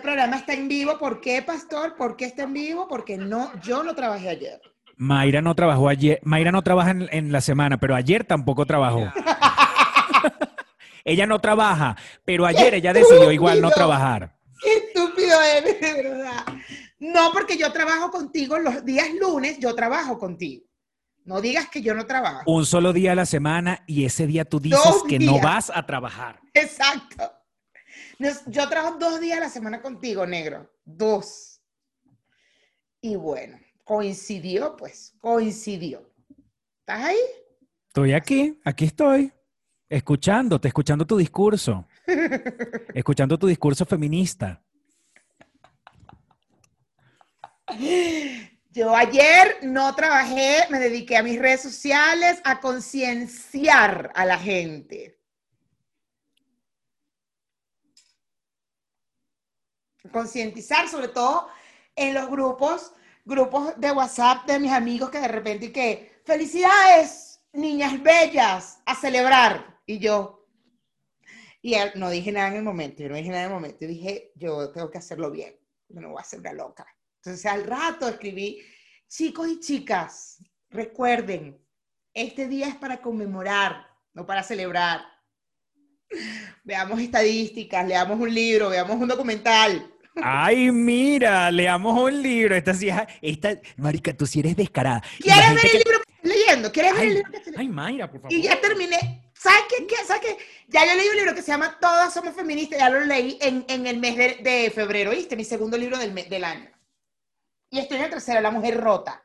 Este programa está en vivo. ¿Por qué, pastor? ¿Por qué está en vivo? Porque no, yo no trabajé ayer. Mayra no trabajó ayer, Mayra no trabaja en, en la semana, pero ayer tampoco trabajó. ella no trabaja, pero ayer ella decidió igual no trabajar. Qué estúpido eres, de verdad. No, porque yo trabajo contigo los días lunes, yo trabajo contigo. No digas que yo no trabajo. Un solo día a la semana y ese día tú dices Dos que no vas a trabajar. Exacto. Nos- Yo trabajo dos días a la semana contigo, negro. Dos. Y bueno, coincidió, pues, coincidió. ¿Estás ahí? Estoy aquí, aquí estoy, escuchándote, escuchando tu discurso, escuchando tu discurso feminista. Yo ayer no trabajé, me dediqué a mis redes sociales a concienciar a la gente. Concientizar, sobre todo en los grupos, grupos de WhatsApp de mis amigos que de repente que, felicidades, niñas bellas, a celebrar. Y yo, y no dije nada en el momento, yo no dije nada en el momento, yo dije, yo tengo que hacerlo bien, yo no voy a ser una loca. Entonces al rato escribí, chicos y chicas, recuerden, este día es para conmemorar, no para celebrar. Veamos estadísticas, leamos un libro, veamos un documental. Ay, mira, leamos un libro. Esta sí, es- esta, marica, tú sí eres descarada. ¿Quieres ver el que- libro que estoy leyendo? ¿Quieres ver el Ay, libro que estoy ay, Mayra, por favor. Y ya terminé. ¿Sabes qué? qué? ¿Sabes qué? Ya yo leí un libro que se llama Todas somos feministas, ya lo leí en, en el mes de, de febrero, ¿viste? Mi segundo libro del, del año. Y estoy en el tercero, La mujer rota.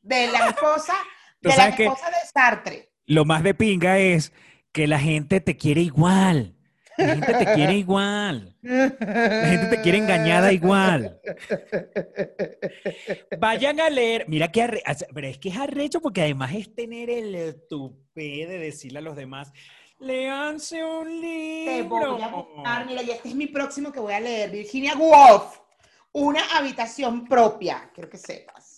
De la esposa, de la esposa de Sartre. Lo más de pinga es que la gente te quiere igual. La gente te quiere igual. La gente te quiere engañada igual. Vayan a leer. Mira que arre- pero es que es arrecho porque además es tener el tupé de decirle a los demás, léanse un Te libro. voy a buscar, mira, y este es mi próximo que voy a leer, Virginia Woolf, Una habitación propia, quiero que sepas.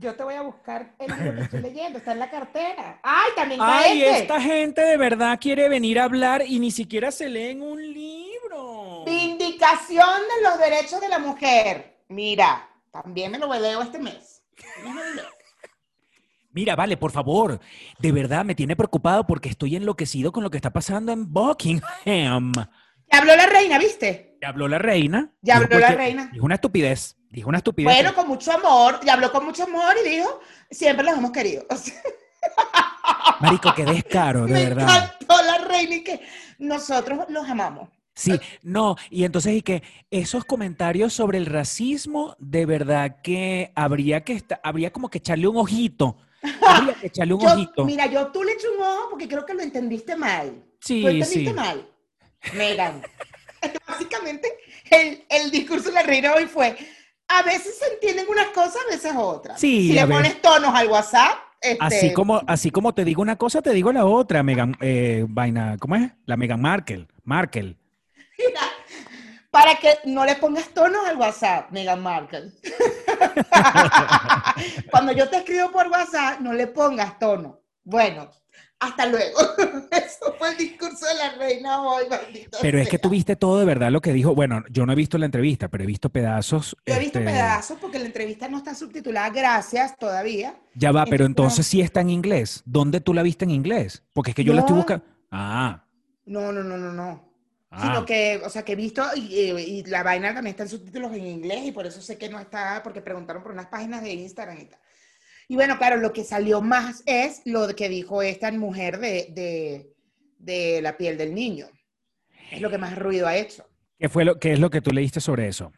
Yo te voy a buscar el libro que estoy leyendo, está en la cartera. ¡Ay, también está Ay, este! esta gente de verdad quiere venir a hablar y ni siquiera se leen un libro. Vindicación de los derechos de la mujer. Mira, también me lo leo este mes. Mira, vale, por favor. De verdad me tiene preocupado porque estoy enloquecido con lo que está pasando en Buckingham. Ya habló la reina, ¿viste? Ya habló la reina. Ya habló la reina. Dijo una estupidez. Dijo una estupidez. Bueno, con mucho amor, y habló con mucho amor y dijo, siempre los hemos querido. O sea, Marico, qué descaro, de me verdad. encantó la reina y que nosotros los amamos. Sí, no, y entonces y que esos comentarios sobre el racismo, de verdad que habría que habría como que echarle un ojito. Habría que echarle un Yo- ojito. mira, yo tú le eché un ojo porque creo que lo entendiste mal. Sí, Lo entendiste sí. mal. Megan. Básicamente, el, el discurso de la reina hoy fue, a veces se entienden unas cosas, a veces otras. Sí, si le ver. pones tonos al WhatsApp, este, Así como, así como te digo una cosa, te digo la otra, Megan, eh, vaina, ¿cómo es? La Megan Markle, Markle. mira, para que no le pongas tonos al WhatsApp, Meghan Markle. Cuando yo te escribo por WhatsApp, no le pongas tono. Bueno, hasta luego. Eso fue el discurso de la reina hoy, maldito Pero es que sea. tú viste todo de verdad lo que dijo. Bueno, yo no he visto la entrevista, pero he visto pedazos. Yo he visto este, pedazos porque la entrevista no está subtitulada, gracias, todavía. Ya va, pero Entonces, sí está en inglés. ¿Dónde tú la viste en inglés? Porque es que yo la estoy buscando. Ah, No, no, no, no, no. ah. Sino que, o sea, que he visto y, y- y la vaina también está en subtítulos en inglés y por eso sé que no está, porque preguntaron por unas páginas de Instagram y tal. Y bueno, claro, lo que salió más es lo que dijo esta mujer de, de, de la piel del niño. Es lo que más ruido ha hecho. ¿Qué, fue lo, ¿Qué es lo que tú leíste sobre eso?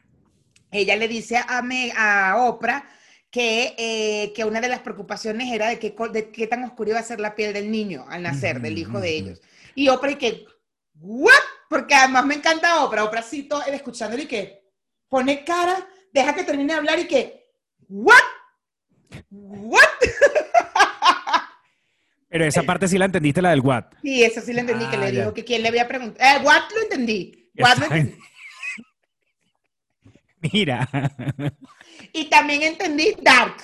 Ella le dice a, Me- a Oprah que, eh, que una de las preocupaciones era de qué, co- de qué tan oscuro iba a ser la piel del niño al nacer, del hijo de ellos. Y Oprah y que, ¿what? Porque además me encanta Oprah. Oprah sí, todo, él escuchándole y que pone cara, deja que termine de hablar y que, ¿what? ¿What? Pero esa parte sí la entendiste, la del what. Sí, eso sí le entendí, que Ah, le ya. dijo que quién le había preguntado. Eh, ¿What? Lo entendí. What lo entendí. Mira. Y también entendí Dark.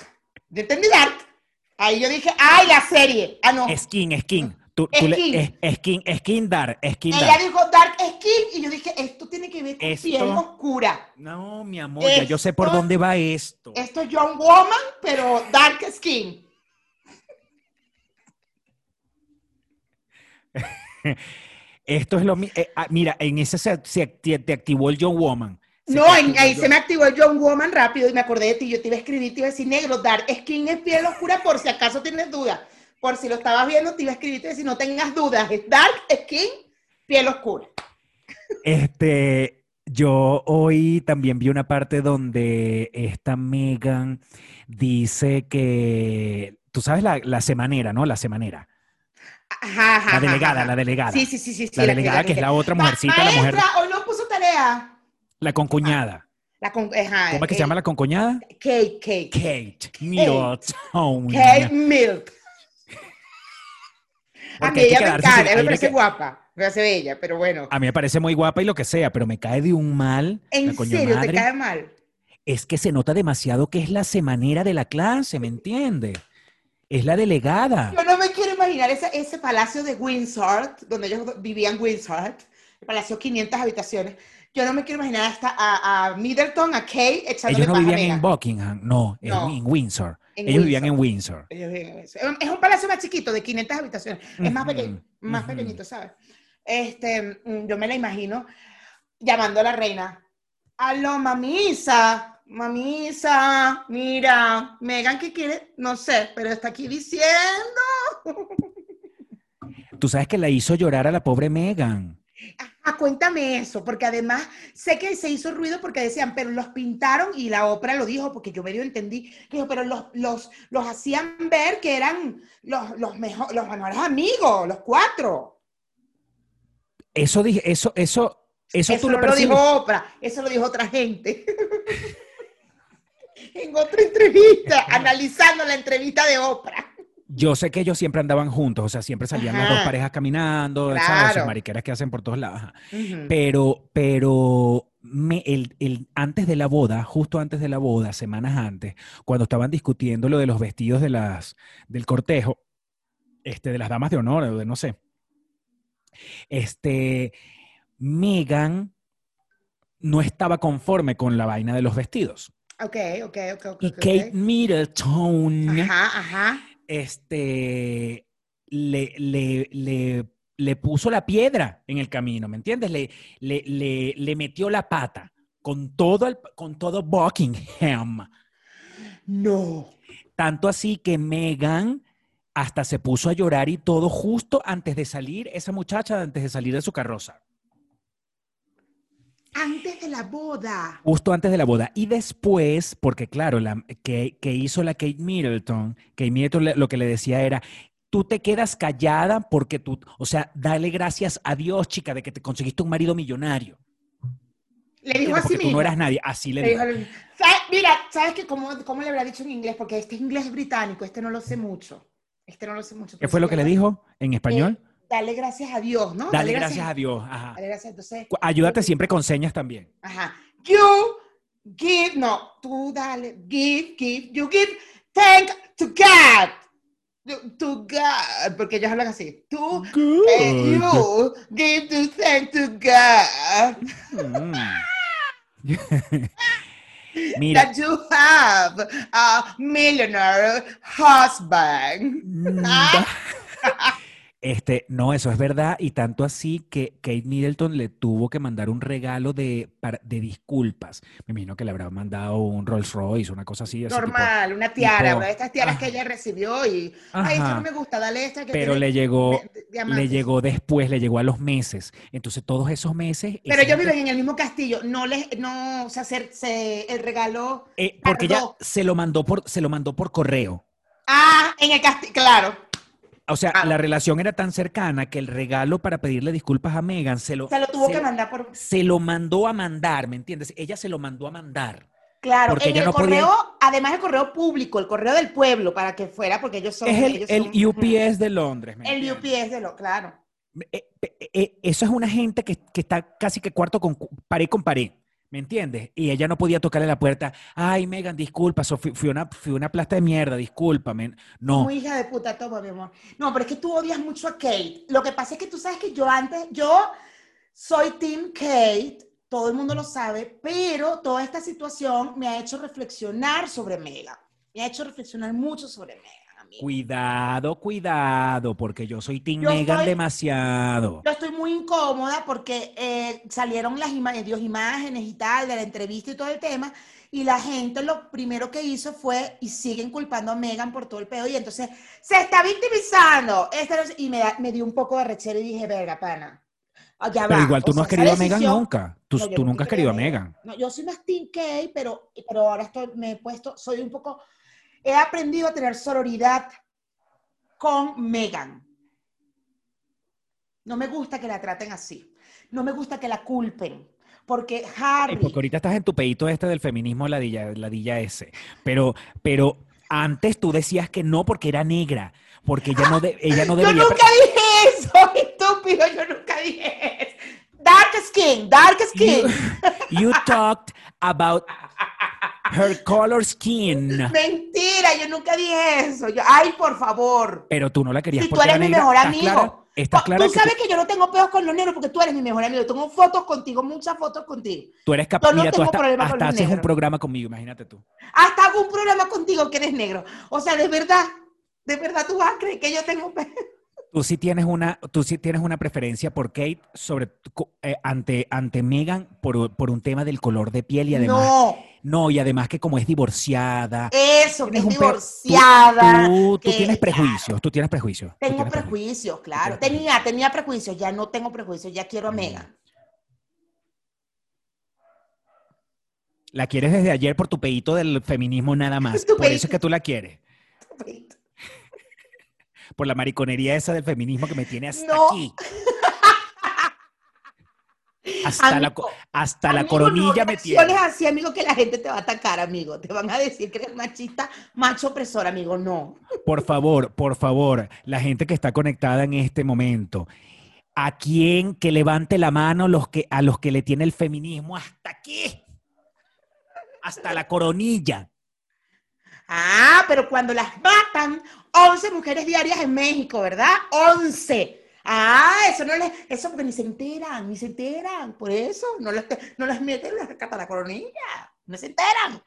Yo entendí Dark. Ahí yo dije, ¡ay, la serie! Ah, no. Skin, Skin. Tú, tú le- Skin. es- skin, skin dark, skin Ella dark. dijo dark skin y yo dije, esto tiene que ver con Esto- piel oscura. No, mi amor, ya yo sé por dónde va esto. Esto es Young Woman, pero dark skin. Esto es lo mismo. mira, en ese se, te activó el John Woman. Se No, en- ahí se John- me activó el Young Woman rápido y me acordé de ti. Yo te iba a escribir, te iba a decir negro, dark skin es piel oscura por si acaso tienes dudas. Por si lo estabas viendo, te iba a escribir y decir, no tengas dudas, es dark skin, piel oscura. Este, yo hoy también vi una parte donde esta Megan dice que, tú sabes la, la semanera, ¿no? La semanera. Ajá, ajá, La delegada, ajá. la delegada. Sí, sí, sí, sí. La delegada que es la otra mujercita, la mujer, Maestra, hoy no puso tarea. la concuñada. La con, ajá, ¿Cómo es que se llama la concuñada? Kate, Kate. Kate Middleton. Kate Milk. A mí ella me encanta, me que- parece guapa, me parece bella, pero bueno. A mí me parece muy guapa y lo que sea, pero me cae de un mal. ¿En serio te madre. cae mal? Es que se nota demasiado que es la semanera de la clase, ¿me entiende? Es la delegada. Yo no me quiero imaginar ese, ese palacio de Windsor, donde ellos vivían Windsor, el palacio 500 habitaciones. Yo no me quiero imaginar hasta a, a Middleton, a Kate, echándole Ellos no vivían en. Buckingham, No. en Windsor. Ellos vivían en Windsor. Es un palacio más chiquito, de 500 habitaciones. Es más pequeño, más pequeñito, ¿sabes? Este, mm, yo me la imagino llamando a la reina. Aló, mamisa, mamisa, mira, Megan, ¿qué quiere? No sé, pero está aquí diciendo. Tú sabes que la hizo llorar a la pobre Megan. Ah, cuéntame eso, porque además sé que se hizo ruido porque decían, pero los pintaron y la ópera lo dijo, porque yo medio entendí, dijo, pero los, los, los hacían ver que eran los, los, mejor, los mejores amigos, los cuatro. Eso dije, eso, eso, eso, Eso tú no lo lo dijo Oprah, eso lo dijo otra gente. en otra entrevista, analizando la entrevista de Oprah. Yo sé que ellos siempre andaban juntos, o sea, siempre salían las dos parejas caminando, ¿sabes? Claro. Sus mariqueras que hacen por todos lados. Pero, pero me- el, el- antes de la boda, justo antes de la boda, semanas antes, cuando estaban discutiendo lo de los vestidos de las, del cortejo, este, de las damas de honor, o de no sé, este, Megan no estaba conforme con la vaina de los vestidos. Ok, ok, ok, ok. Y. Kate Middleton, Ajá, ajá. Este, le, le, le, le puso la piedra en el camino, ¿me entiendes? Le, le, metió la pata con todo, el, con todo Buckingham. No. Tanto así que Megan hasta se puso a llorar y todo justo antes de salir, esa muchacha antes de salir de su carroza, Antes de la boda. justo antes de la boda. Y después, porque claro, la, que, que hizo la Kate Middleton, Kate Middleton le- lo que le decía era, tú te quedas callada porque tú, o sea, dale gracias a Dios, chica, de que te conseguiste un marido millonario. Le dijo así tú mismo. no eras nadie, así le Le dijo. dijo. Mira, ¿sabes que cómo, cómo le habrá dicho en inglés? Porque este es inglés británico, este no lo sé mucho. Este no lo sé mucho. ¿Qué fue lo que le dijo en español? Eh, dale gracias a Dios, ¿no? Dale gracias a Dios. Ajá. Dale gracias. Entonces, Ayúdate siempre con señas también. ajá. You give, no, tú dale, give, give, you give, thank to God. To- To God, porque ellos hablan así. Tú, eh, you give to thank to God. Mm. Mira, That you have a millionaire husband. este, no, eso es verdad. Y tanto así que Kate Middleton le tuvo que mandar un regalo de, para- de disculpas. Me imagino que le habrá mandado un Rolls Royce, una cosa así. tipo- Normal, una tiara, tipo- una de estas tiaras que ella recibió y, ay, Ajá. no me gusta, dale esta que pero tiene le llegó, le llegó después, le llegó a los meses. Entonces, todos esos meses. Pero ellos viven en el mismo castillo, no les, no, o sea, se, se- el regalo, eh, porque ella se lo mandó por, se lo mandó por correo. ah, en el castillo, claro, O sea, Ah. la relación era tan cercana que el regalo para pedirle disculpas a Megan se lo, se lo tuvo se que mandar por, se lo mandó a mandar, ¿me entiendes? Ella se lo mandó a mandar. claro, Porque en ella el no podía- correo, además el correo público, el correo del pueblo, para que fuera, porque ellos son, es el, ellos el son- UPS de Londres. ¿me el? UPS de lo, claro, Eh, eh, eh, eso es una gente que, que está casi que cuarto con pared con pared. ¿Me entiendes? Y ella no podía tocarle la puerta. Ay, Megan, disculpa, so- fui, fui una, fui una plasta de mierda, discúlpame. No, Como hija de puta, toma, mi amor. No, pero es que tú odias mucho a Kate. Lo que pasa es que tú sabes que yo antes, yo soy Team Kate, todo el mundo lo sabe, pero toda esta situación me ha hecho reflexionar sobre Megan. Me ha hecho reflexionar mucho sobre Megan, cuidado, cuidado, porque yo soy Team Yo Megan demasiado. Yo estoy muy incómoda porque eh, salieron las ima- Dios, imágenes y tal de la entrevista y todo el tema, y la gente lo primero que hizo fue, y siguen culpando a Megan por todo el pedo, y entonces se está victimizando. Y me, da- me dio un poco de rechero y dije, verga, pana. ah, ya Pero va". igual tú O no sea, has querido a Megan nunca. Tú, No, tú nunca has querido a Megan. No, yo soy más Team K, pero, pero ahora estoy, me he puesto, soy un poco, he aprendido a tener sororidad con Megan. No me gusta que la traten así. No me gusta que la culpen. Porque Ay, Harry, porque ahorita estás en tu pedito este del feminismo ladilla, ladilla ese. Pero, pero antes tú decías que no porque era negra. Porque ella no, de- ella no yo debería. nunca dije eso, estúpido, yo nunca dije eso. Dark skin, dark skin. You, you talked about her color skin. Mentira, yo nunca dije eso. Yo, ay, por favor. Pero tú no la querías Si tú eres mi mejor ¿Estás amigo. clara? ¿Estás tú clara que sabes tú, que yo no tengo peos con los negros porque tú eres mi mejor amigo. Tengo fotos contigo, muchas fotos contigo. tú eres capaz? yo no Mira, tú hasta, problema con hasta los haces un programa conmigo, imagínate tú. Hasta hago un programa contigo que eres negro. O sea, de verdad, de verdad tú vas a creer que yo tengo peos. Tú sí tienes una, tú sí tienes una preferencia por Kate sobre eh, ante, ante Megan por, por un tema del color de piel y además. No, No, y además que como es divorciada. eso, que es divorciada. Tú, tú que- tienes prejuicios, tú tienes prejuicios. Tengo tienes prejuicios, claro. tienes Tenía, tenía prejuicios, ya no tengo prejuicios, ya quiero a Mm. Megan. La quieres desde ayer por tu pedito del feminismo nada más. Por eso es que tú la quieres. Por la mariconería esa del feminismo que me tiene hasta No. aquí. Hasta, la, co- Amigo, hasta la coronilla no me tiene. así, amigo, que la gente te va a atacar, amigo. Te van a decir que eres machista, macho opresor, amigo. No. Por favor, por favor, la gente que está conectada en este momento, a quien que levante la mano los que, a los que le tiene el feminismo hasta aquí. Hasta la coronilla. Ah, pero cuando las matan, 11 mujeres diarias en México, ¿verdad? 11. Ah, eso no les, eso ni se enteran, ni se enteran. Por eso no les, no les meten la cata la coronilla. No se enteran.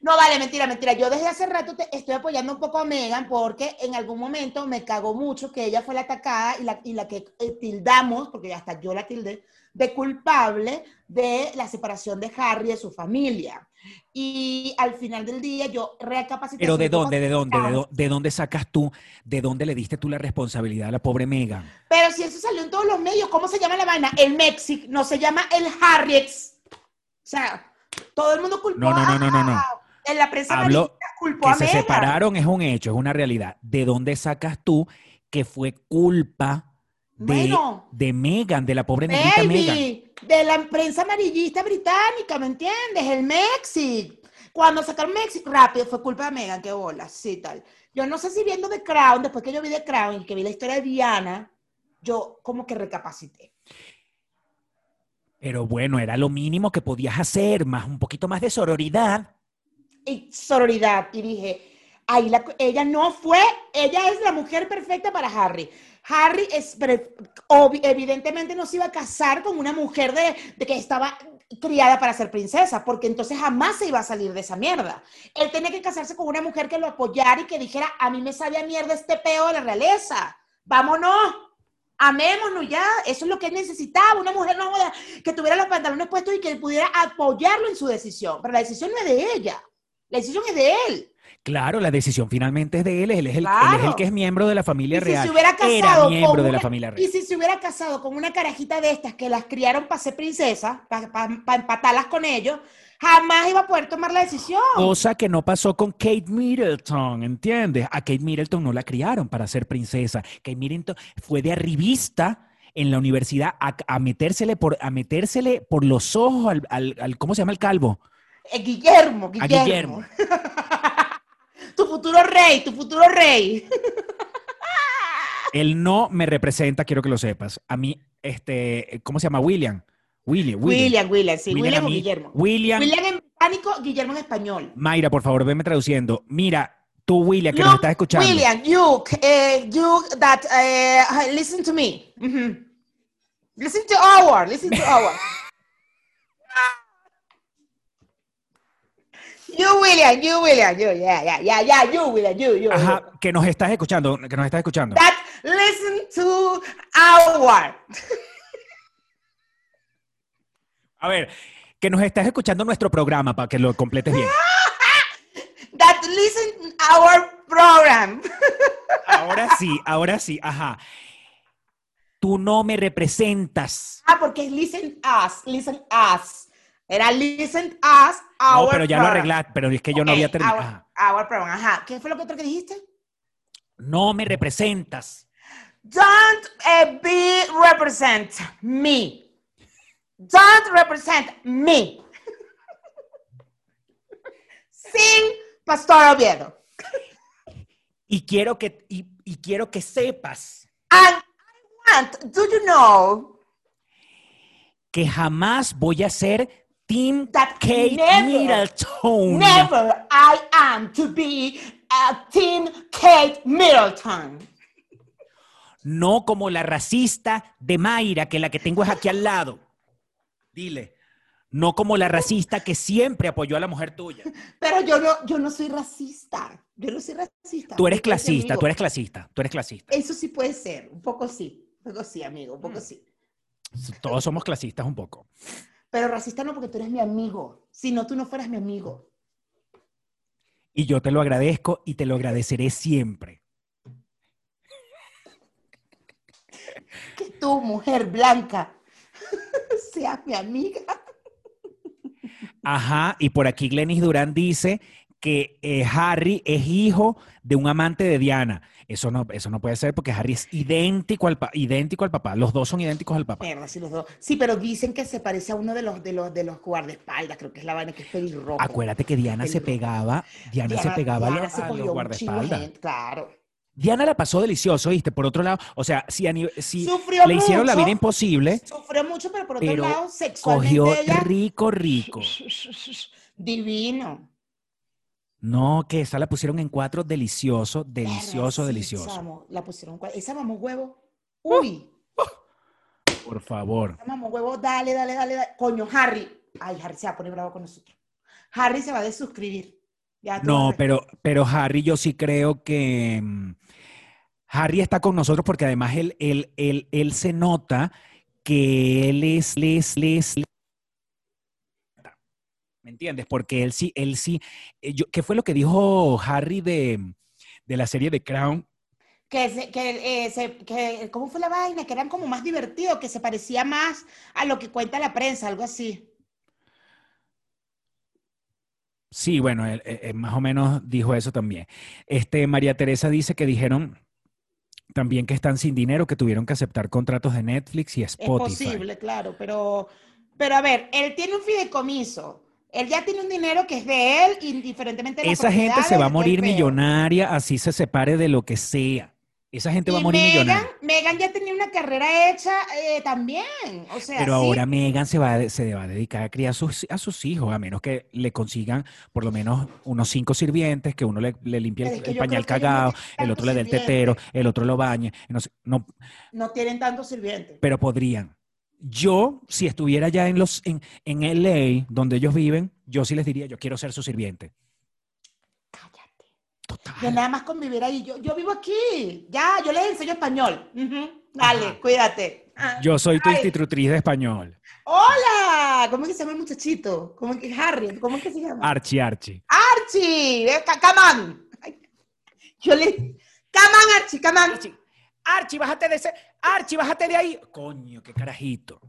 No, vale, mentira, mentira. Yo desde hace rato te- estoy apoyando un poco a Megan porque en algún momento me cagó mucho que ella fue la atacada y la, y la que eh, tildamos, porque hasta yo la tildé, de culpable de la separación de Harry de su familia. Y al final del día yo recapacité. Pero ¿de dónde, de dónde, de, dó- de dónde sacas tú, de dónde le diste tú la responsabilidad a la pobre Megan? Pero si eso salió en todos los medios, ¿cómo se llama la vaina? El Mexic, no se llama el Harriex. O sea, todo el mundo culpó No, no, no, no, no, no. En la prensa amarillista culpó Que a se Megan. separaron es un hecho, es una realidad. ¿De dónde sacas tú que fue culpa de, Bueno. de Megan, de la pobre negrita Megan? De la prensa amarillista británica, ¿me entiendes? El Mexic. Cuando sacaron Mexic, rápido, fue culpa de Megan, qué bola, sí, tal. Yo no sé si viendo The Crown, después que yo vi The Crown y que vi la historia de Diana, yo como que recapacité. Pero bueno, era lo mínimo que podías hacer, más un poquito más de sororidad. Y sororidad, y dije, ahí la- ella no fue, ella es la mujer perfecta para Harry. Harry es, evidentemente no se iba a casar con una mujer de, de que estaba criada para ser princesa, porque entonces jamás se iba a salir de esa mierda. Él tenía que casarse con una mujer que lo apoyara y que dijera, a mí me sabe a mierda este peo de la realeza. Vámonos, amémonos ya. Eso es lo que él necesitaba, una mujer no que tuviera los pantalones puestos y que pudiera apoyarlo en su decisión. Pero la decisión no es de ella, la decisión es de él. Claro, la decisión finalmente es de él, él es el, él Claro. es el que es miembro de la familia Y si real. se hubiera Era miembro con de la familia Y real. si se hubiera casado con una carajita de estas que las criaron para ser princesa, para empatarlas con ellos, jamás iba a poder tomar la decisión. Cosa que no pasó con Kate Middleton, ¿entiendes? A Kate Middleton no la criaron para ser princesa. Kate Middleton fue de arribista en la universidad a, a metérsele, por, a metérsele por los ojos al, al- al- ¿cómo se llama el calvo? Eh, Guillermo, A Guillermo. Tu futuro rey, tu futuro rey. Él no me representa, quiero que lo sepas. A mí, este, ¿cómo se llama? William. William, William. William, William, sí, William William, o. Guillermo. William. William en británico, Guillermo en español. Mayra, por favor, venme traduciendo. Mira, tú, William, que nos estás escuchando. William, you, eh, you that, eh, listen to me. Mhm. Listen to our, listen to our. you, William, you, William, you, yeah, yeah, yeah, yeah, you, William, you, you. Ajá, que nos estás escuchando, que nos estás escuchando. That listen to our. A ver, que nos estás escuchando nuestro programa para que lo completes bien. That listen our program. Ahora sí, ahora sí, ajá. Tú no me representas. Ah, porque es listen us, listen us. Era listen us, our No, pero ya lo arreglaste, pero es que yo no había terminado. Our, our program, ajá. ¿Qué fue lo que otro que dijiste? No me representas. Don't eh, be represent me. Don't represent me. Sin Pastor Oviedo. Y quiero que, y, y quiero que sepas And I want, do you know que jamás voy a ser Team That Kate never, Middleton. never I am to be a Team Kate Middleton. No como la racista de Mayra, que la que tengo es aquí al lado. Dile. No como la racista que siempre apoyó a la mujer tuya. Pero yo no, yo no soy racista. Yo no soy racista. Tú eres clasista, tú eres clasista, tú eres clasista. Eso sí puede ser, un poco sí. Un poco sí, amigo, un Mm. poco sí. Todos somos clasistas un poco. Pero racista no porque tú eres mi amigo. Si no, tú no fueras mi amigo. Y yo te lo agradezco y te lo agradeceré siempre. Que tú, mujer blanca, seas mi amiga. Ajá, y por aquí Glenis Durán dice que eh, Harry es hijo de un amante de Diana. Eso no, eso no puede ser porque Harry es idéntico al, idéntico al papá. Los dos son idénticos al papá. Mierda, sí, los dos. Sí, pero dicen que se parece a uno de los, de los, de los guardaespaldas. Creo que es la vaina que es pelirrojo. Acuérdate que Diana se pegaba, Diana, se pegaba a Diana los, se a los guardaespaldas. gente, Claro. Diana la pasó delicioso, ¿viste? Por otro lado, o sea, si, a si le hicieron la vida imposible, Sufrió mucho, pero por otro pero lado, sexualmente cogió ella... rico, rico. Divino. No, que esa la pusieron en cuatro, delicioso, delicioso, sí, delicioso. la pusieron. cua- Esa mamó huevo. Uh. Uy. Por favor. Esa mamó huevo, dale, dale, dale, dale. Coño, Harry. Ay, Harry se va a poner bravo con nosotros. Harry se va a desuscribir. Ya No, pero, pero Harry, yo sí creo que mm, Harry está con nosotros porque además él, él, él, él se nota que él es, él es, él es- ¿Me entiendes? Porque él sí, él sí. eh, yo- ¿Qué fue lo que dijo Harry de, de la serie de Crown? Que, se- que, eh, se- que- ¿cómo fue la vaina? Que eran como más divertidos, que se parecía más a lo que cuenta la prensa, algo así. Sí, bueno, él, él- él más o menos dijo eso también. Este, María Teresa dice que dijeron también que están sin dinero, que tuvieron que aceptar contratos de Netflix y Es Spotify. posible, claro, pero, pero a ver, él tiene un fideicomiso. Él ya tiene un dinero que es de él, indiferentemente de Esa gente se va a morir millonaria, así se separe de lo que sea. Esa gente va a morir Megan, millonaria. Megan ya tenía una carrera hecha eh, también. O sea, Pero sí, ahora Megan se va, a- se va a dedicar a criar sus, a sus hijos, a menos que le consigan por lo menos unos cinco sirvientes, que uno le, le limpie el, pañal no cagado, el otro le dé el tetero, el otro lo bañe. No, sé, no, no tienen tantos sirvientes. pero podrían. Yo, si estuviera ya en, los, en, en LA, donde ellos viven, yo sí les diría, yo quiero ser su sirviente. Cállate. Total. Yo nada más con vivir ahí. Yo, yo vivo aquí. Ya, yo les enseño español. Dale, Ajá. cuídate. Ah. Yo soy tu Ay. institutriz de español. Hola. ¿Cómo es que se llama el muchachito? ¿Cómo es que Harry? ¿Cómo es que se llama? Archie, Archie. Archie. Ay, Yo le. Come on, Archie, come on. Archie, Archie, bájate de ese. Archie, bájate de ahí. Coño, qué carajito.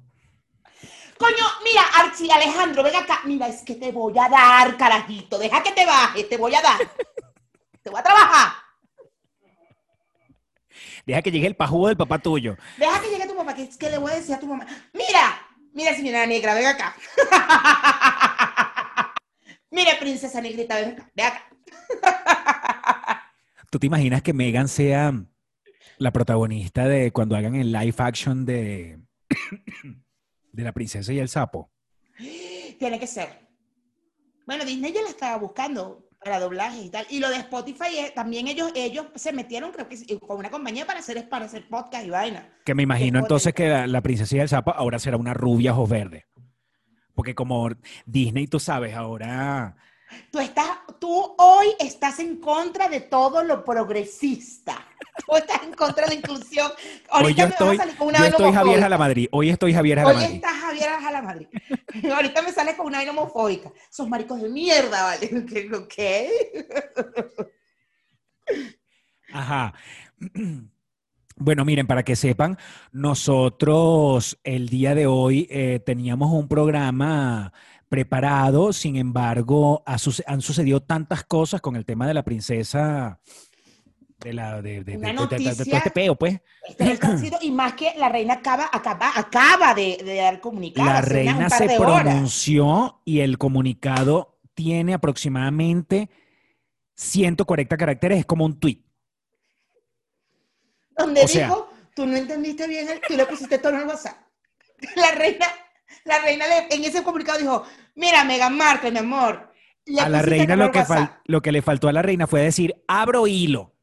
Coño, mira, Archie, Alejandro, ven acá. Mira, es que te voy a dar, carajito. Deja que te bajes, te voy a dar. te voy a trabajar. Deja que llegue el pajugo del papá tuyo. Deja que llegue tu papá, que es que le voy a decir a tu mamá. Mira, mira, señora negra, ven acá. Mire, princesa negrita, ven acá, ven acá. ¿Tú te imaginas que Megan sea la protagonista de cuando hagan el live action de De la princesa y el sapo. Tiene que ser. Bueno, Disney ya la estaba buscando para doblajes y tal. Y lo de Spotify, también ellos, ellos se metieron, creo que con una compañía para hacer, para hacer podcast y vaina. Que me imagino entonces que la, la princesa y el sapo ahora será una rubia ojos verdes. Porque como Disney, tú sabes, ahora... Tú, estás, tú hoy estás en contra de todo lo progresista. Tú estás en contra de la inclusión. Hoy yo Ahorita me vas a estoy, salir con una yo estoy Javier. Jalamadrid. Hoy estoy Javier Hoy Jalamadrid. está Javier Jalamadrid. Ahorita me sale con una vaina homofóbica. Esos maricos de mierda, ¿vale? ¿Qué? ¿Qué? Ajá. Bueno, miren, para que sepan, nosotros el día de hoy eh, teníamos un programa preparado, sin embargo, ha han sucedido tantas cosas con el tema de la princesa, de la de, de- Una de- de- todo este peo, pues. Este el y más que la reina acaba, acaba, acaba de, dar comunicado. La reina se horas. pronunció y el comunicado tiene aproximadamente 140 caracteres, es como un tweet. Donde O sea- dijo, tú no entendiste bien, el- tú le pusiste tono al WhatsApp. La reina, la reina le- en ese comunicado dijo, mira, Meghan Markle, mi amor. le a la reina lo que, fal- WhatsApp". lo que le faltó a la reina fue decir, abro hilo.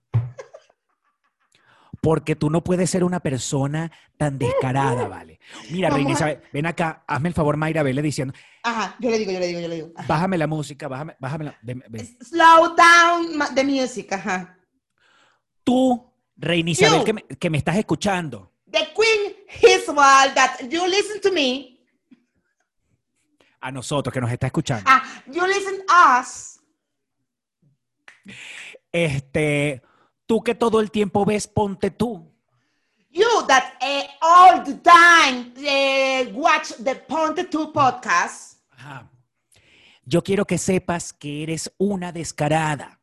Porque tú no puedes ser una persona tan descarada, ¿vale? Mira, Vamos Reina a- Isabel, ven acá, hazme el favor, Mayra, vele diciendo, Ajá, yo le digo, yo le digo, yo le digo. Ajá. bájame la música, bájame, bájame la... ven, ven. Slow down the music, ajá. Tú, Reina Isabel, You. que me, que me estás escuchando, The queen Hiswal that you listen to me, a nosotros, que nos está escuchando, ah, you listen us, este, tú que todo el tiempo ves, ponte tú. you that eh, all the time eh, watch the Ponte 2 podcast, Ajá. Yo quiero que sepas que eres una descarada.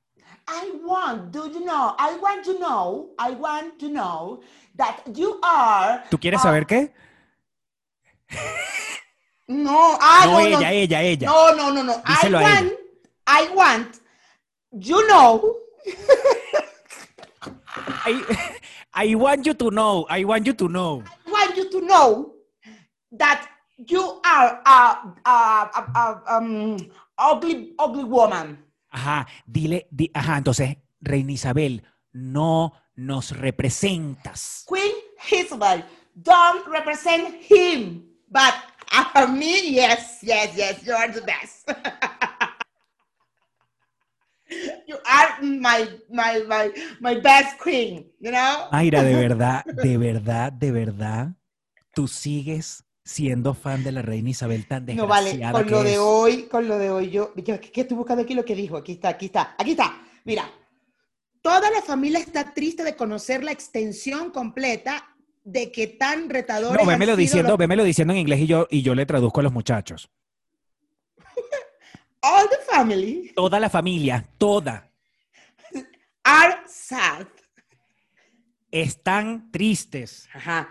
I want, do you know, I want to know, I want to know that you are... ¿Tú quieres saber qué? No, ah, no, no, ella, no, ella, ella. no, no, no, no, I Díselo a want, I want, you know, I, I want you to know, I want you to know. I want you to know that you are a, a, a, a um, ugly, ugly woman. Ajá, dile, di- ajá, entonces, Reina Isabel, no nos representas. Queen Isabel don't represent him, but uh, me, yes, yes, yes, you are the best. you are my, my, my, my best queen, you know? Mayra, de verdad, de verdad, de verdad, tú sigues siendo fan de la Reina Isabel tan No vale, desgraciada con que lo de es. hoy, con lo de hoy, yo, yo ¿qué, qué estoy buscando aquí lo que dijo? Aquí está, aquí está, aquí está. Mira, toda la familia está triste de conocer la extensión completa de que tan retadores No, vémelo diciendo, vémelo diciendo en inglés y yo, y yo le traduzco a los muchachos. all the family. Toda la familia, toda, are sad. están tristes. Ajá.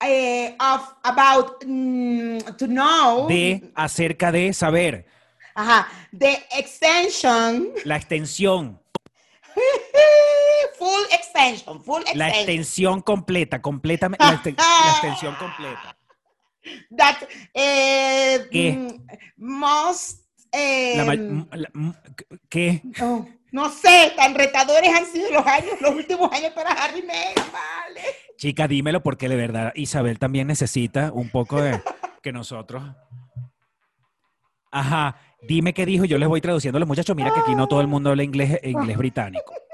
Eh, of about mm, to know. De, acerca de saber. Ajá, the extension. La extensión, full extension, full la extension extensión completa, completamente, la, exten- la extensión completa. that eh, ¿Qué? mm, must eh, La ma- m- la- ¿Qué? oh, no sé, tan retadores han sido los años, los últimos años para Harry Meghan, vale. Chica, dímelo porque de verdad Isabel también necesita un poco de que nosotros. Ajá, dime qué dijo, yo les voy traduciendo a los muchachos. Mira que aquí no todo el mundo habla inglés, inglés británico.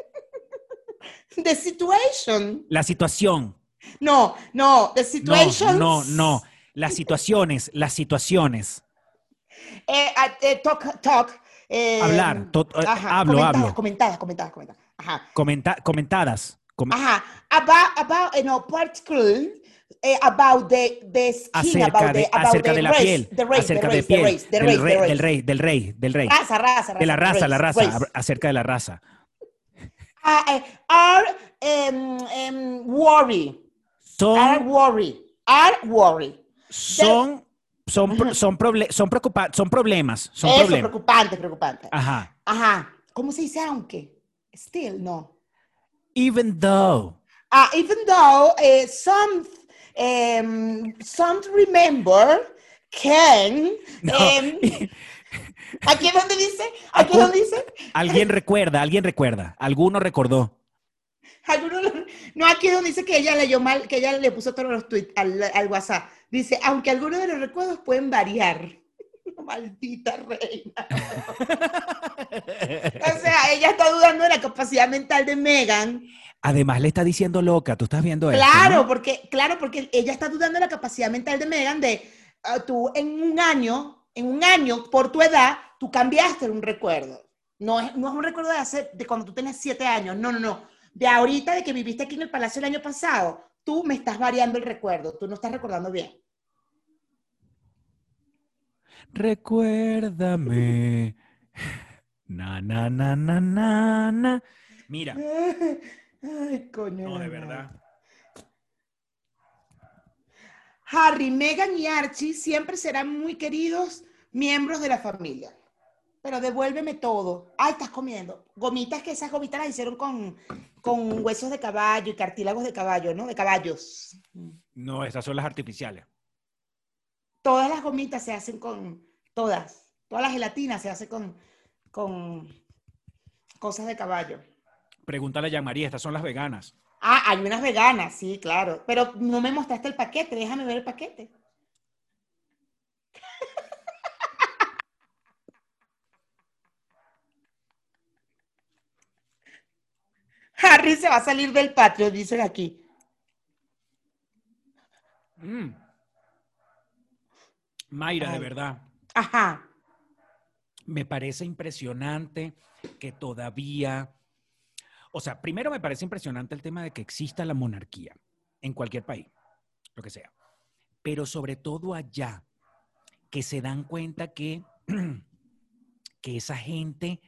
The situation. La situación. No, no, the No, situation. no, no. Las situaciones, las situaciones. Eh, ah, eh, talk, talk. eh, Hablar, to- eh, hablo, comentadas, hablo. Comentadas, comentadas, comentadas. Ajá. Comenta- comentadas. Com- Ajá. About, about, eh, no, particular, eh, about the, the skin, acerca about de, the, about acerca the de la race, piel. the race, acerca the de race, piel. the race, the del, race, rey, the race. del rey, del rey, del rey. Raza, raza, De la raza, la raza. race. Acerca de la raza. Eh, are um, um, worry, are Son, worry, are worry. son, son, pro- son, proble- son, preocupa- son problemas. Son Eso, problemas. preocupante, preocupante. Ajá. Ajá. ¿Cómo se dice aunque? Still, no. Even though. Uh, even though uh, some um, some remember Ken. No. Em, ¿Aquí es donde dice? ¿Aquí es donde dice? Alguien recuerda, alguien recuerda. Alguno recordó. Alguno lo- no, aquí es donde dice que ella leyó mal, que ella le puso todos los tweets al, al WhatsApp. Dice, aunque algunos de los recuerdos pueden variar. Maldita reina. O sea, ella está dudando de la capacidad mental de Megan. Además le está diciendo loca, tú estás viendo esto, Claro, ¿no? porque, claro, porque ella está dudando de la capacidad mental de Megan de ah, tú en un año, en un año, por tu edad, tú cambiaste un recuerdo. No es, no es un recuerdo de hace, de cuando tú tenías siete años, no, no, no. De ahorita, de que viviste aquí en el Palacio el año pasado, tú me estás variando el recuerdo, tú no estás recordando bien. Recuérdame. Na, na, na, na, na, na. Mira, Ay, coño. no, de verdad. Harry, Meghan y Archie siempre serán muy queridos miembros de la familia. Pero devuélveme todo. Ay, estás comiendo. Gomitas que esas gomitas las hicieron con, con huesos de caballo y cartílagos de caballo, ¿no? De caballos. No, esas son las artificiales. Todas las gomitas se hacen con, todas, todas las gelatinas se hacen con, con cosas de caballo. Pregúntale a Jean María, estas son las veganas. Ah, hay unas veganas, sí, claro. Pero no me mostraste el paquete, déjame ver el paquete. Harry se va a salir del patio, dicen aquí. Mm. Mayra, de verdad, Ajá. me parece impresionante que todavía, o sea, primero me parece impresionante el tema de que exista la monarquía en cualquier país, lo que sea, pero sobre todo allá, que se dan cuenta que, que esa gente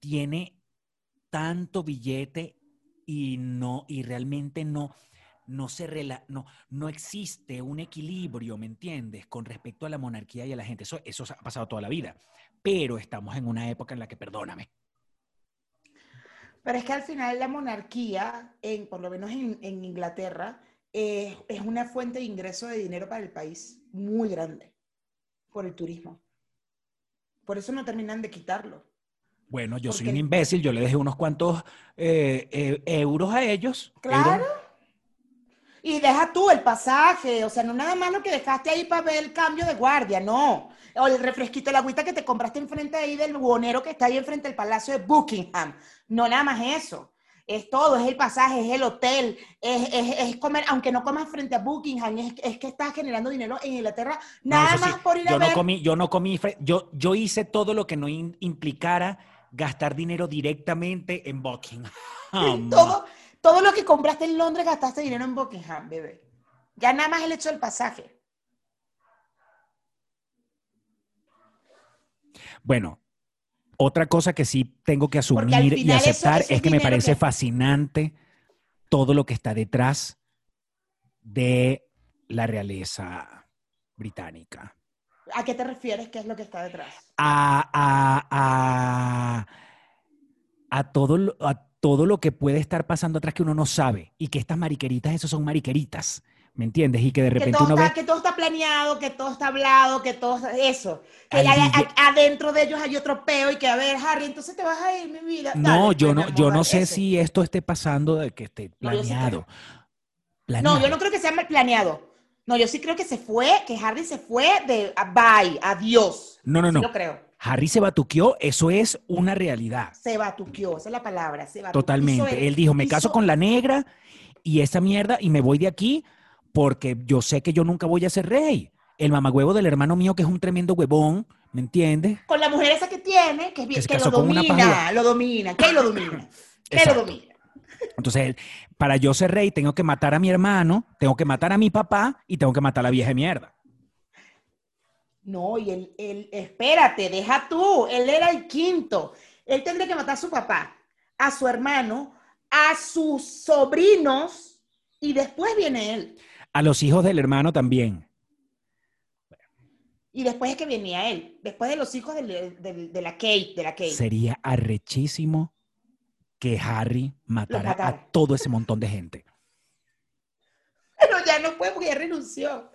tiene tanto billete y no, y realmente no, no se rela- no, no existe un equilibrio, ¿me entiendes? Con respecto a la monarquía y a la gente. Eso, eso ha pasado toda la vida. Pero estamos en una época en la que, perdóname, Pero es que al final la monarquía, en, por lo menos en, en Inglaterra, eh, es una fuente de ingreso de dinero para el país muy grande por el turismo. Por eso no terminan de quitarlo. bueno, yo soy un imbécil, yo le dejé unos cuantos eh, eh, euros a ellos. Claro. euros. Y deja tú el pasaje, o sea, no nada más lo que dejaste ahí para ver el cambio de guardia, no. O el refresquito, el agüita que te compraste enfrente ahí del buhonero que está ahí enfrente del Palacio de Buckingham. No nada más eso. Es todo, es el pasaje, es el hotel, es, es- es comer, aunque no comas frente a Buckingham, es, es que estás generando dinero en Inglaterra, No, nada sí, más por ir a yo ver. no comí, yo no comí, yo, yo hice todo lo que no in- implicara gastar dinero directamente en Buckingham. Todo, todo lo que compraste en Londres gastaste dinero en Buckingham, bebé. Ya nada más el hecho del pasaje. Bueno, otra cosa que sí tengo que asumir y eso- aceptar eso es que me parece que- fascinante todo lo que está detrás de la realeza británica. ¿A qué te refieres? ¿Qué es lo que está detrás? A, a- a- a todo, lo- a todo lo que puede estar pasando atrás que uno no sabe y que estas mariqueritas, esos son mariqueritas, ¿me entiendes? Y que de Que repente todo, uno está, ve... que todo está planeado, que todo está hablado, que todo está- eso. Que hay- hay- adentro de ellos hay otro peo y que, a ver, Harry, entonces te vas a ir, mi vida. No, Dale, yo pues, no, yo no dale, sé ese. si esto esté pasando de que esté No, yo sí planeado. No, Planeado. yo no creo que sea planeado. No, yo sí creo que se fue, que Harry se fue de bye, adiós. No, no, Sí no. lo creo. Harry se batuqueó, eso es una realidad. Se batuqueó, esa es la palabra. Se batuqueó. Totalmente. el- Él dijo, me caso con la negra y esa mierda y me voy de aquí porque yo sé que yo nunca voy a ser rey. El mamagüevo del hermano mío, que es un tremendo huevón, ¿me entiendes? Con la mujer esa que tiene, que, es bien- Que que lo domina, lo domina. ¿Qué lo domina? ¿Qué Exacto. lo domina? Entonces, él, para yo ser rey, tengo que matar a mi hermano, tengo que matar a mi papá y tengo que matar a la vieja mierda. No, y él, él, espérate, deja tú, él era el quinto. Él tendría que matar a su papá, a su hermano, a sus sobrinos y después viene él. A los hijos del hermano también. Y después es que venía él, después de los hijos de la Kate, de la Kate. Sería arrechísimo que Harry matara matara. a todo ese montón de gente. Pero ya no puede porque ya renunció.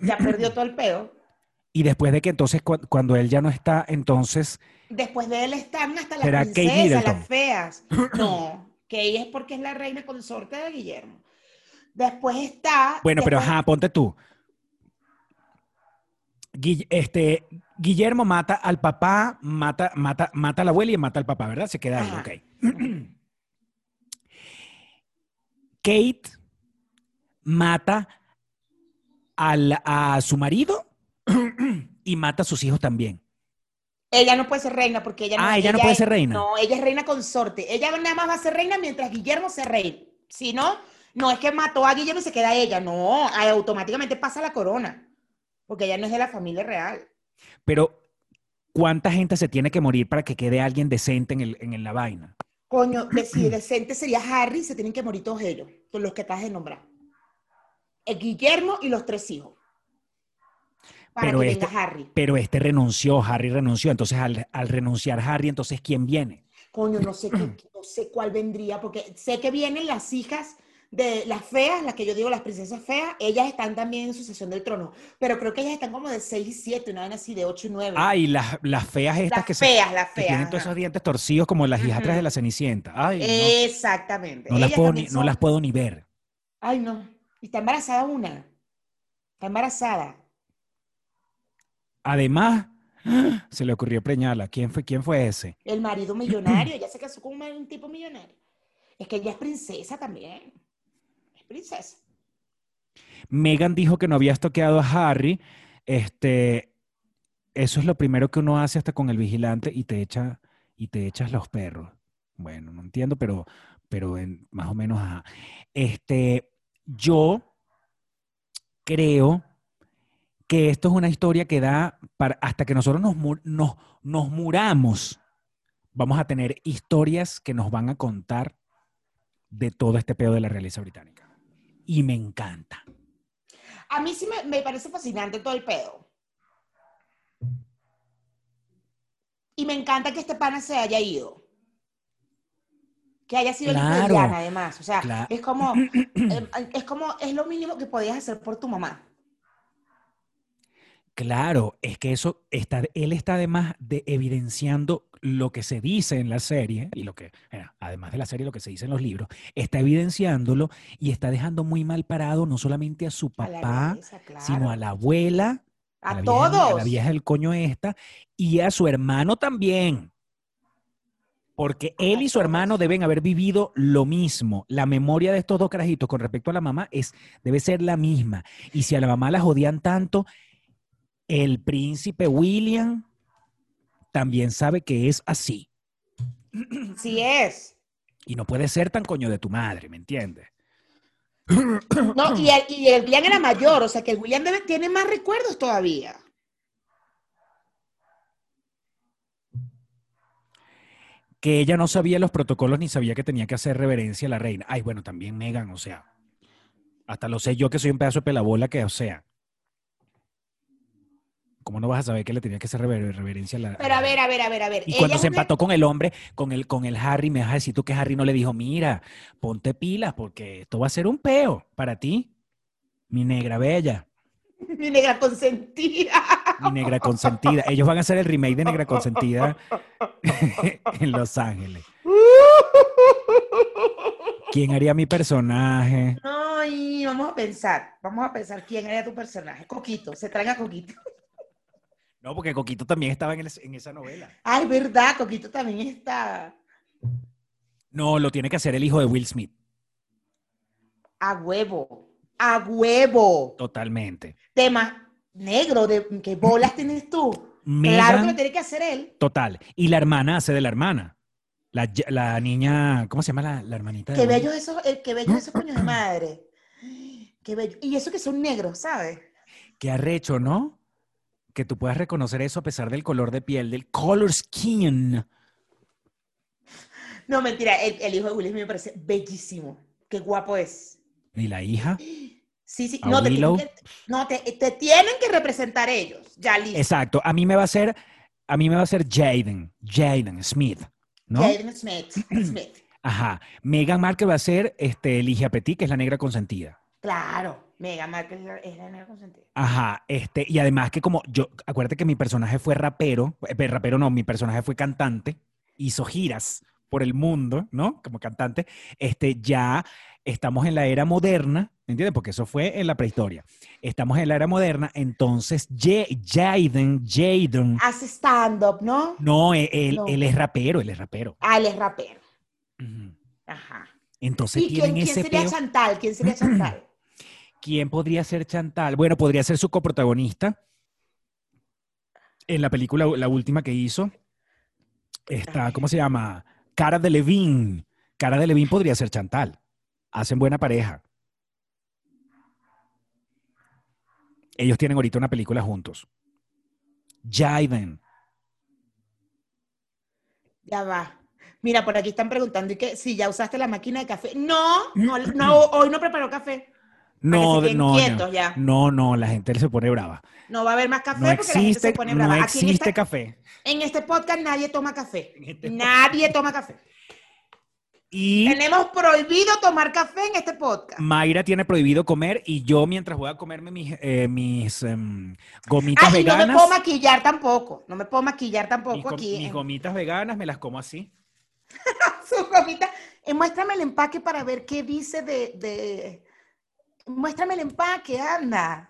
Ya perdió todo el peo. Y después de que entonces, cu- cuando él ya no está, entonces, Después de él están hasta las ¿Será Kate princesas, las feas. No, Kate es porque es la reina consorte de Guillermo. Después está. bueno, pero ajá, ponte tú. Este, Guillermo mata al papá, mata, mata, mata a la abuela y mata al papá, ¿verdad? Se queda ahí, Ajá. ok. Kate mata al- a su marido y mata a sus hijos también. Ella no puede ser reina porque ella no Ah, ella no puede ser reina. No, ella es reina consorte. Ella nada más va a ser reina mientras Guillermo sea rey. Si no, no es que mató a Guillermo y se queda ella. No, automáticamente pasa la corona. Porque ella no es de la familia real. Pero, ¿cuánta gente se tiene que morir para que quede alguien decente en, el- en la vaina? Coño, si decente sería Harry, se tienen que morir todos ellos, los que acabas de nombrar. El Guillermo y los tres hijos. Para Pero que este- venga Harry. Pero este renunció, Harry renunció. Entonces, al, al renunciar Harry, entonces, ¿quién viene? Coño, no sé, qué- no sé cuál vendría, porque sé que vienen las hijas de las feas, las que yo digo las princesas feas, ellas están también en sucesión del trono, pero creo que ellas están como de 6 y 7, una vez así de 8 y 9. Ah, y las, las feas estas las que, se, feas, las que feas. tienen todos esos dientes torcidos como las Ujú. de la Cenicienta. Ay, no. Exactamente. no, las puedo ni, no las puedo ni ver. Ay, no. Y está embarazada una. Está embarazada. Además, se le ocurrió preñarla. ¿Quién fue, quién fue ese? El marido millonario, ella se casó con un, tipo millonario. Es que ella es princesa también. Es princesa. Megan dijo que no había estoqueado a Harry. Este, eso es lo primero que uno hace hasta con el vigilante y te echa y te echas los perros. Bueno, no entiendo, pero, pero en- más o menos, ajá. Este, yo creo que esto es una historia que da para hasta que nosotros nos, mu- nos, nos muramos. Vamos a tener historias que nos van a contar de todo este pedo de la realeza británica. Y me encanta. A mí sí me, me parece fascinante todo el pedo. Y me encanta que este pana se haya ido. Que haya sido Claro. además. O sea, es como, eh, es como, es lo mínimo que podías hacer por tu mamá. Claro, es que eso está, él está además de evidenciando lo que se dice en la serie y lo que, además de la serie, lo que se dice en los libros, está evidenciándolo y está dejando muy mal parado no solamente a su A papá, claro. sino a la abuela, A la vieja- todos. a la vieja del coño esta y a su hermano también. Porque él y su hermano deben haber vivido lo mismo. La memoria de estos dos carajitos con respecto a la mamá es, debe ser la misma. Y si a la mamá la jodían tanto, el príncipe William también sabe que es así. Así es. Y no puede ser tan coño de tu madre, ¿me entiendes? No, y el, y el William era mayor, o sea que el William debe- tiene más recuerdos todavía. Que ella no sabía los protocolos ni sabía que tenía que hacer reverencia a la reina. Ay, bueno, también Megan, o sea. Hasta lo sé yo que soy un pedazo de pelabola que, o sea. ¿Cómo no vas a saber que le tenía que hacer rever- reverencia a la Pero a ver, a ver, a ver, a ver. Y cuando se una- empató con el hombre, con el, con el Harry, me vas a decir tú que Harry no le dijo, mira, ponte pilas porque esto va a ser un peo para ti, mi negra bella, Mi negra consentida. mi negra consentida. Ellos van a hacer el remake de Negra Consentida en Los Ángeles. ¿Quién haría mi personaje? Ay, vamos a pensar, vamos a pensar quién era tu personaje. Coquito, se traen a Coquito. No, porque Coquito también estaba en, el- en esa novela. Ay, verdad, Coquito también está No, lo tiene que hacer el hijo de Will Smith, a huevo, a huevo. totalmente. Tema negro, de qué bolas tienes tú. Claro que lo tiene que hacer él. total. Y la hermana hace de la hermana. La, la niña, ¿cómo se llama la, la hermanita? Qué bellos esos, eh, qué bellos esos coños de madre. Qué bello. Y eso que son negros, ¿sabes? Qué arrecho, ¿no? Que tú puedas reconocer eso a pesar del color de piel, del color skin. No, mentira, el, el hijo de Will Smith me parece bellísimo. Qué guapo es. Y la hija. Sí, sí. ¿A No, te tienen, que, no te, te tienen que representar ellos. Ya listo. Exacto. A mí me va a ser, a mí me va a ser Jaden, Jaden Smith, ¿no? Jaden Smith. Smith. Ajá. Meghan Markle va a ser este, Ligia Petit, que es la negra consentida. Claro. Mega Markle es la, es la nena consentida. Ajá, este, y además que como yo, acuérdate que mi personaje fue rapero, eh, rapero no, mi personaje fue cantante, hizo giras por el mundo, ¿no? Como cantante, este, ya estamos en la era moderna, ¿entiendes? Porque eso fue en la prehistoria. Estamos en la era moderna, entonces Ja- Jaden, Jaden, Hace stand-up, ¿no? no, e- él, No. él es rapero, él es rapero. Ah, él es rapero. Ujú. Ajá. Entonces ¿Y quién, tienen quién ese sería peo. Chantal? ¿Quién sería Chantal? ¿Quién podría ser Chantal? Bueno, podría ser su coprotagonista en la película, la última que hizo. Está, ¿cómo se llama? Cara de Levine. Cara de Levine podría ser Chantal. Hacen buena pareja. Ellos tienen ahorita una película juntos. Jaden. Ya va. Mira, por aquí están preguntando y que si ya usaste la máquina de café. No, no, no, hoy no preparó café. No, que se queden no, quietos no, ya. no, no, la gente se pone brava. No va a haber más café No porque la gente existe, se pone no brava. Aquí en, existe esta- café. en este podcast nadie toma café. En este Nadie toma café. Y Tenemos prohibido tomar café en este podcast. Mayra tiene prohibido comer y yo mientras voy a comerme mis, eh, mis em, gomitas Ah, y no me veganas, puedo maquillar tampoco. No me puedo maquillar tampoco aquí. mis en- gomitas veganas me las como así. su gomita. Eh, muéstrame el empaque para ver qué dice de, de- Muéstrame el empaque, anda.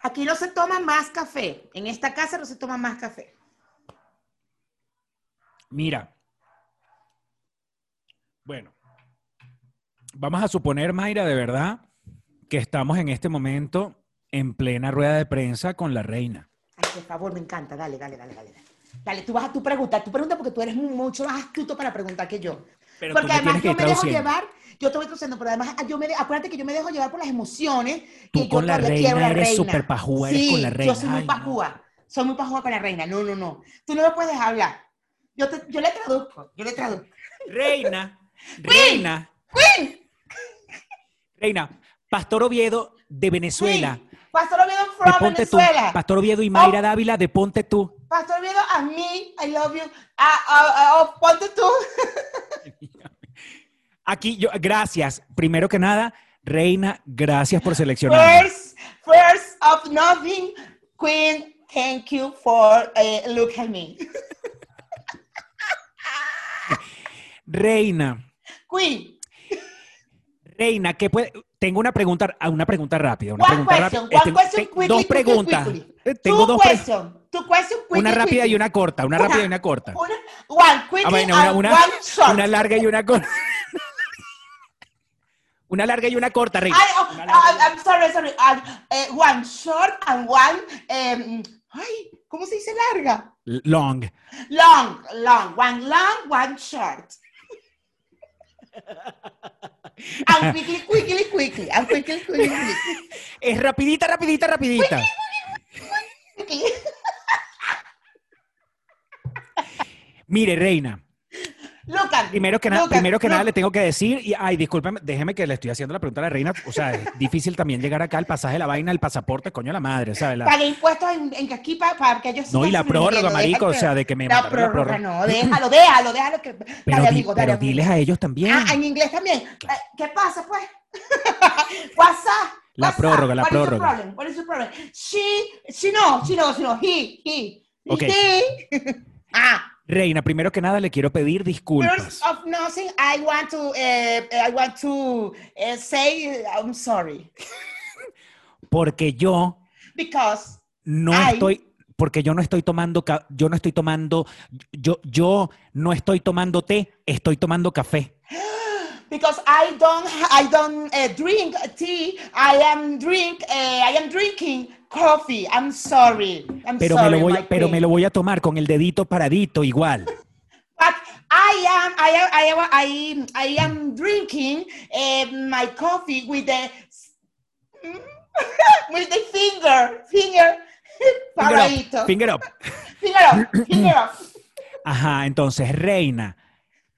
Aquí no se toma más café. En esta casa no se toma más café. Mira. Bueno. Vamos a suponer, Mayra, de verdad, que estamos en este momento en plena rueda de prensa con la reina. Ay, por favor, me encanta. Dale, dale, dale, dale. Dale, tú vas a tu pregunta. Tu pregunta porque tú eres mucho más astuto para preguntar que yo. Pero porque tú además yo me dejo llevar, yo te voy traduciendo, pero además yo me, de- acuérdate que yo me dejo llevar por las emociones. Tú y yo con la todavía reina quiero la eres reina. súper pajúa, eres con la reina. Yo soy muy Ay, no. pajúa. Soy muy pajúa con la reina. No, no, no. Tú no me puedes hablar. Yo, te- yo le traduzco. Yo le traduzco. Reina, reina, ¡Queen! reina, Pastor Oviedo de Venezuela. Pastor Oviedo De from tú. Venezuela. Oh. Pastor Oviedo y Mayra Dávila de Ponte tú. Pastor Oviedo, a mí, I love you. Ah, ah, ah, oh, ponte tú. Aquí yo, gracias. Primero que nada, Reina, gracias por seleccionarme. First, first of nothing, Queen, thank you for uh, look at me. Reina, Queen, Reina, ¿qué puede? Tengo una pregunta, ah, una pregunta rápida. Una one pregunta question, rápida. one question, tengo quickly, dos preguntas. quickly. Tengo Two dos pre- question, two question, quickly, Una rápida y quickly. una corta. Una Una. rápida y una corta. Una, one quickly Ah, bueno, and una- one short. una larga y una corta. Una larga y una corta. I, oh, I- I'm sorry, sorry. Uh, eh, one short and one, um, ay, ¿cómo se dice larga? Long. Long, long, one long, one short. and quickly, quickly, quickly, and quickly, quickly, quickly. Es rapidita, rapidita, rapidita. quickly. Mire, Reina, me, primero que, nada, primero que nada le tengo que decir, y ay, discúlpeme, déjeme que le estoy haciendo la pregunta a la Reina, o sea, es difícil también llegar acá, el pasaje de la vaina, el pasaporte, coño la madre, ¿sabes? La- Pagué impuestos en, en aquí para, para que ellos No, y la prórroga, marico, o sea, de que me la mandaron la prórroga, prórroga. no, déjalo, déjalo, déjalo que Pero, dale, di- amigo, dale, pero amigo. diles a ellos también. Ah, en inglés también. Eh, ¿Qué pasa, pues? What's up? La What's up? prórroga, la What is prórroga. problem? What is your problem? She, she no, she no, she no, he, he. Ok. He. ah, Reina, primero que nada le quiero pedir disculpas. first of nothing, I want to, eh, I want to eh, say I'm sorry Porque yo because no Ay. estoy, porque yo no estoy tomando, yo no estoy tomando, yo, yo no estoy tomando té, estoy tomando café. because I don't I don't uh, drink tea. I am drink uh, I am drinking coffee. I'm sorry. I'm Pero sorry. me lo voy, a- pero me lo voy a tomar con el dedito paradito igual. But I am I am I am I, I am drinking uh, my coffee with the with the finger finger Finger paradito. up, finger up. Finger up, finger up. Ajá, entonces, Reina,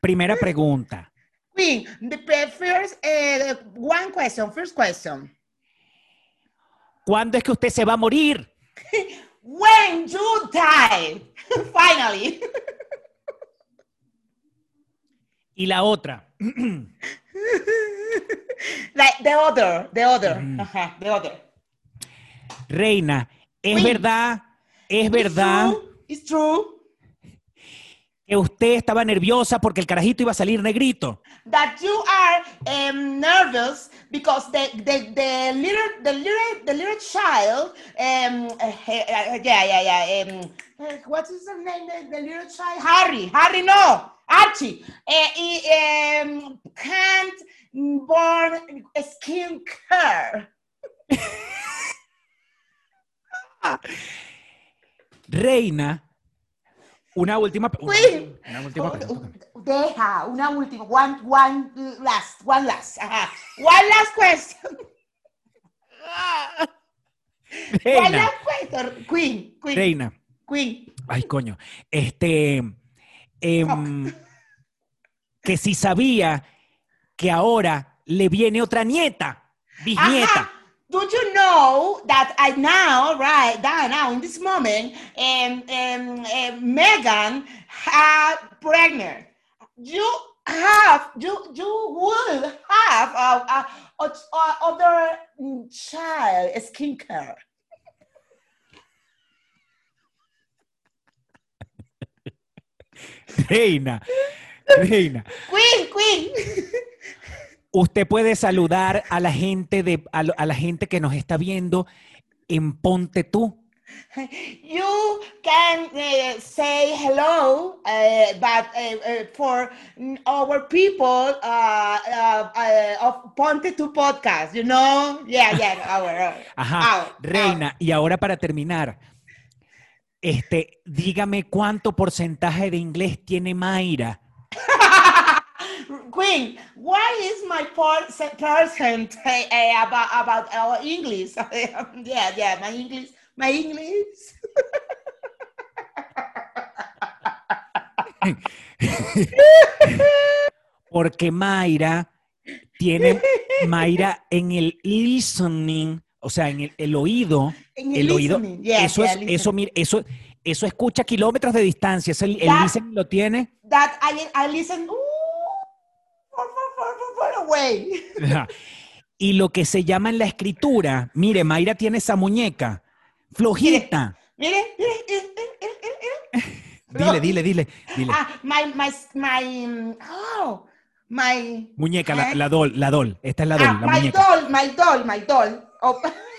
primera pregunta. Queen, the the first uh, one question. First question. ¿Cuándo es que usted se va a morir? When you die, finally. Y la otra. like the other, the other. Ajá, the other. Reina, es verdad, es verdad It's true. Que usted estaba nerviosa porque el carajito iba a salir negrito. that you are um, nervous because the, the, the little the little the little child um uh, yeah yeah yeah um what is the name the, the little child Harry Harry no Archie. Uh, he um, can't burn skin care. Reina, una última, una, una última pregunta. deja una última one one last one last ajá. one last question one Reina, last question Queen Queen Reina. Queen Ay, coño. Este. em, que si sabía que ahora le viene otra nieta, bisnieta. Do you know that I now, right now, now in this moment, um, um, uh, Megan had pregnant. You have, you, you will have a, a, a, a other child skincare. Reina, Reina. Queen, Queen. Usted puede saludar a la gente de a, a la gente que nos está viendo en Ponte tú. You can uh, say hello, uh, but uh, uh, for our people uh, uh, uh, of Ponte to podcast, you know? Yeah, yeah, our, our, Ajá, our, Reina. Y ahora para terminar, este, dígame cuánto porcentaje de inglés tiene Mayra. Queen, what is my per- percent uh, uh, about, about our English? yeah, yeah, my English, my English. Porque Mayra tiene Mayra en el listening, o sea, en el, el oído, In el oído, listening, yeah, eso yeah, es, eso, listening. mira, eso, eso escucha a kilómetros de distancia, es el, el Ya. listening lo tiene. That I, I listen, far, Ajá. Y lo que se llama en la escritura, mire, Mayra tiene esa muñeca flojita. Mire, mire, mire, mire, mire, mire. Dile, dile, dile, dile. Ah, my, my, my, oh, my. Muñeca, la, ¿eh? la dol, la dol. Esta es la dol, ah, la my muñeca. doll, my doll, my doll. Oh.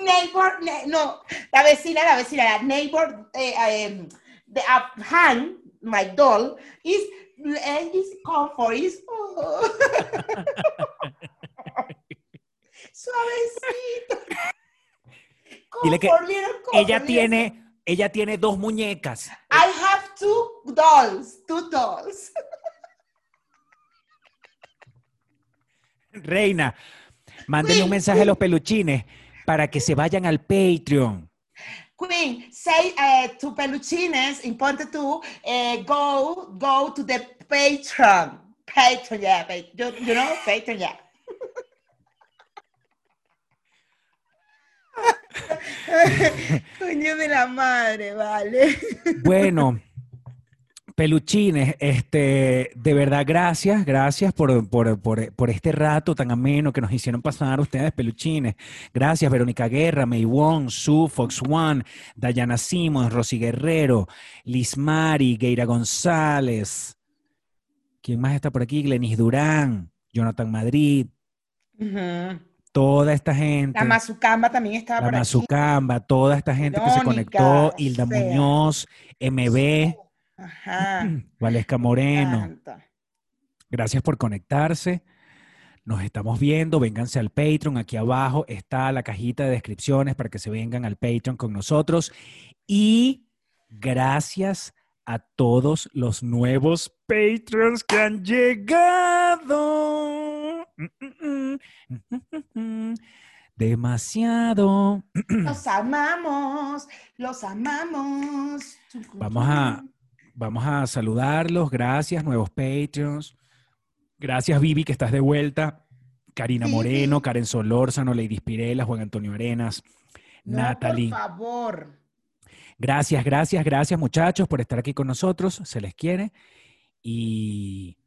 neighbor, ne- no, la vecina, la vecina, la neighbor, eh, the uh, hand, my doll, is, is comfort, is, oh. suavecito. Dile que Ella tiene, ella tiene dos muñecas. I have two dolls, two dolls. Reina, mándenle un mensaje a los peluchines para que se vayan al Patreon. Queen, say uh, to Peluchines in Ponte tú, uh, go, go to the Patreon. Patreon, yeah, you, you know, Patreon, yeah. Coño de la madre, vale. Bueno, peluchines, este, de verdad, gracias, gracias por, por, por- por este rato tan ameno que nos hicieron pasar ustedes, peluchines. Gracias, Verónica Guerra, May Wong, Sue, Fox One, Dayana Simons, Rosy Guerrero, Liz Mari, Geira González. ¿Quién más está por aquí? Glenis Durán, Jonathan Madrid, toda esta gente. La Mazucamba también estaba La por aquí. Mazucamba, toda esta gente que se conectó, Hilda o sea. Muñoz, MB, Ajá. Valesca Moreno. Gracias por conectarse. Nos estamos viendo. Vénganse al Patreon. Aquí abajo está la cajita de descripciones para que se vengan al Patreon con nosotros. Y gracias a todos los nuevos Patreons que han llegado. Demasiado. Los amamos, los amamos. Vamos a, vamos a saludarlos. Gracias, nuevos Patreons. Gracias, Vivi, que estás de vuelta. Karina. Moreno, Karen Solórzano, Lady Spirela, Juan Antonio Arenas, No, Natalie. Por favor. Gracias, gracias, gracias, muchachos, por estar aquí con nosotros. Se les quiere. y...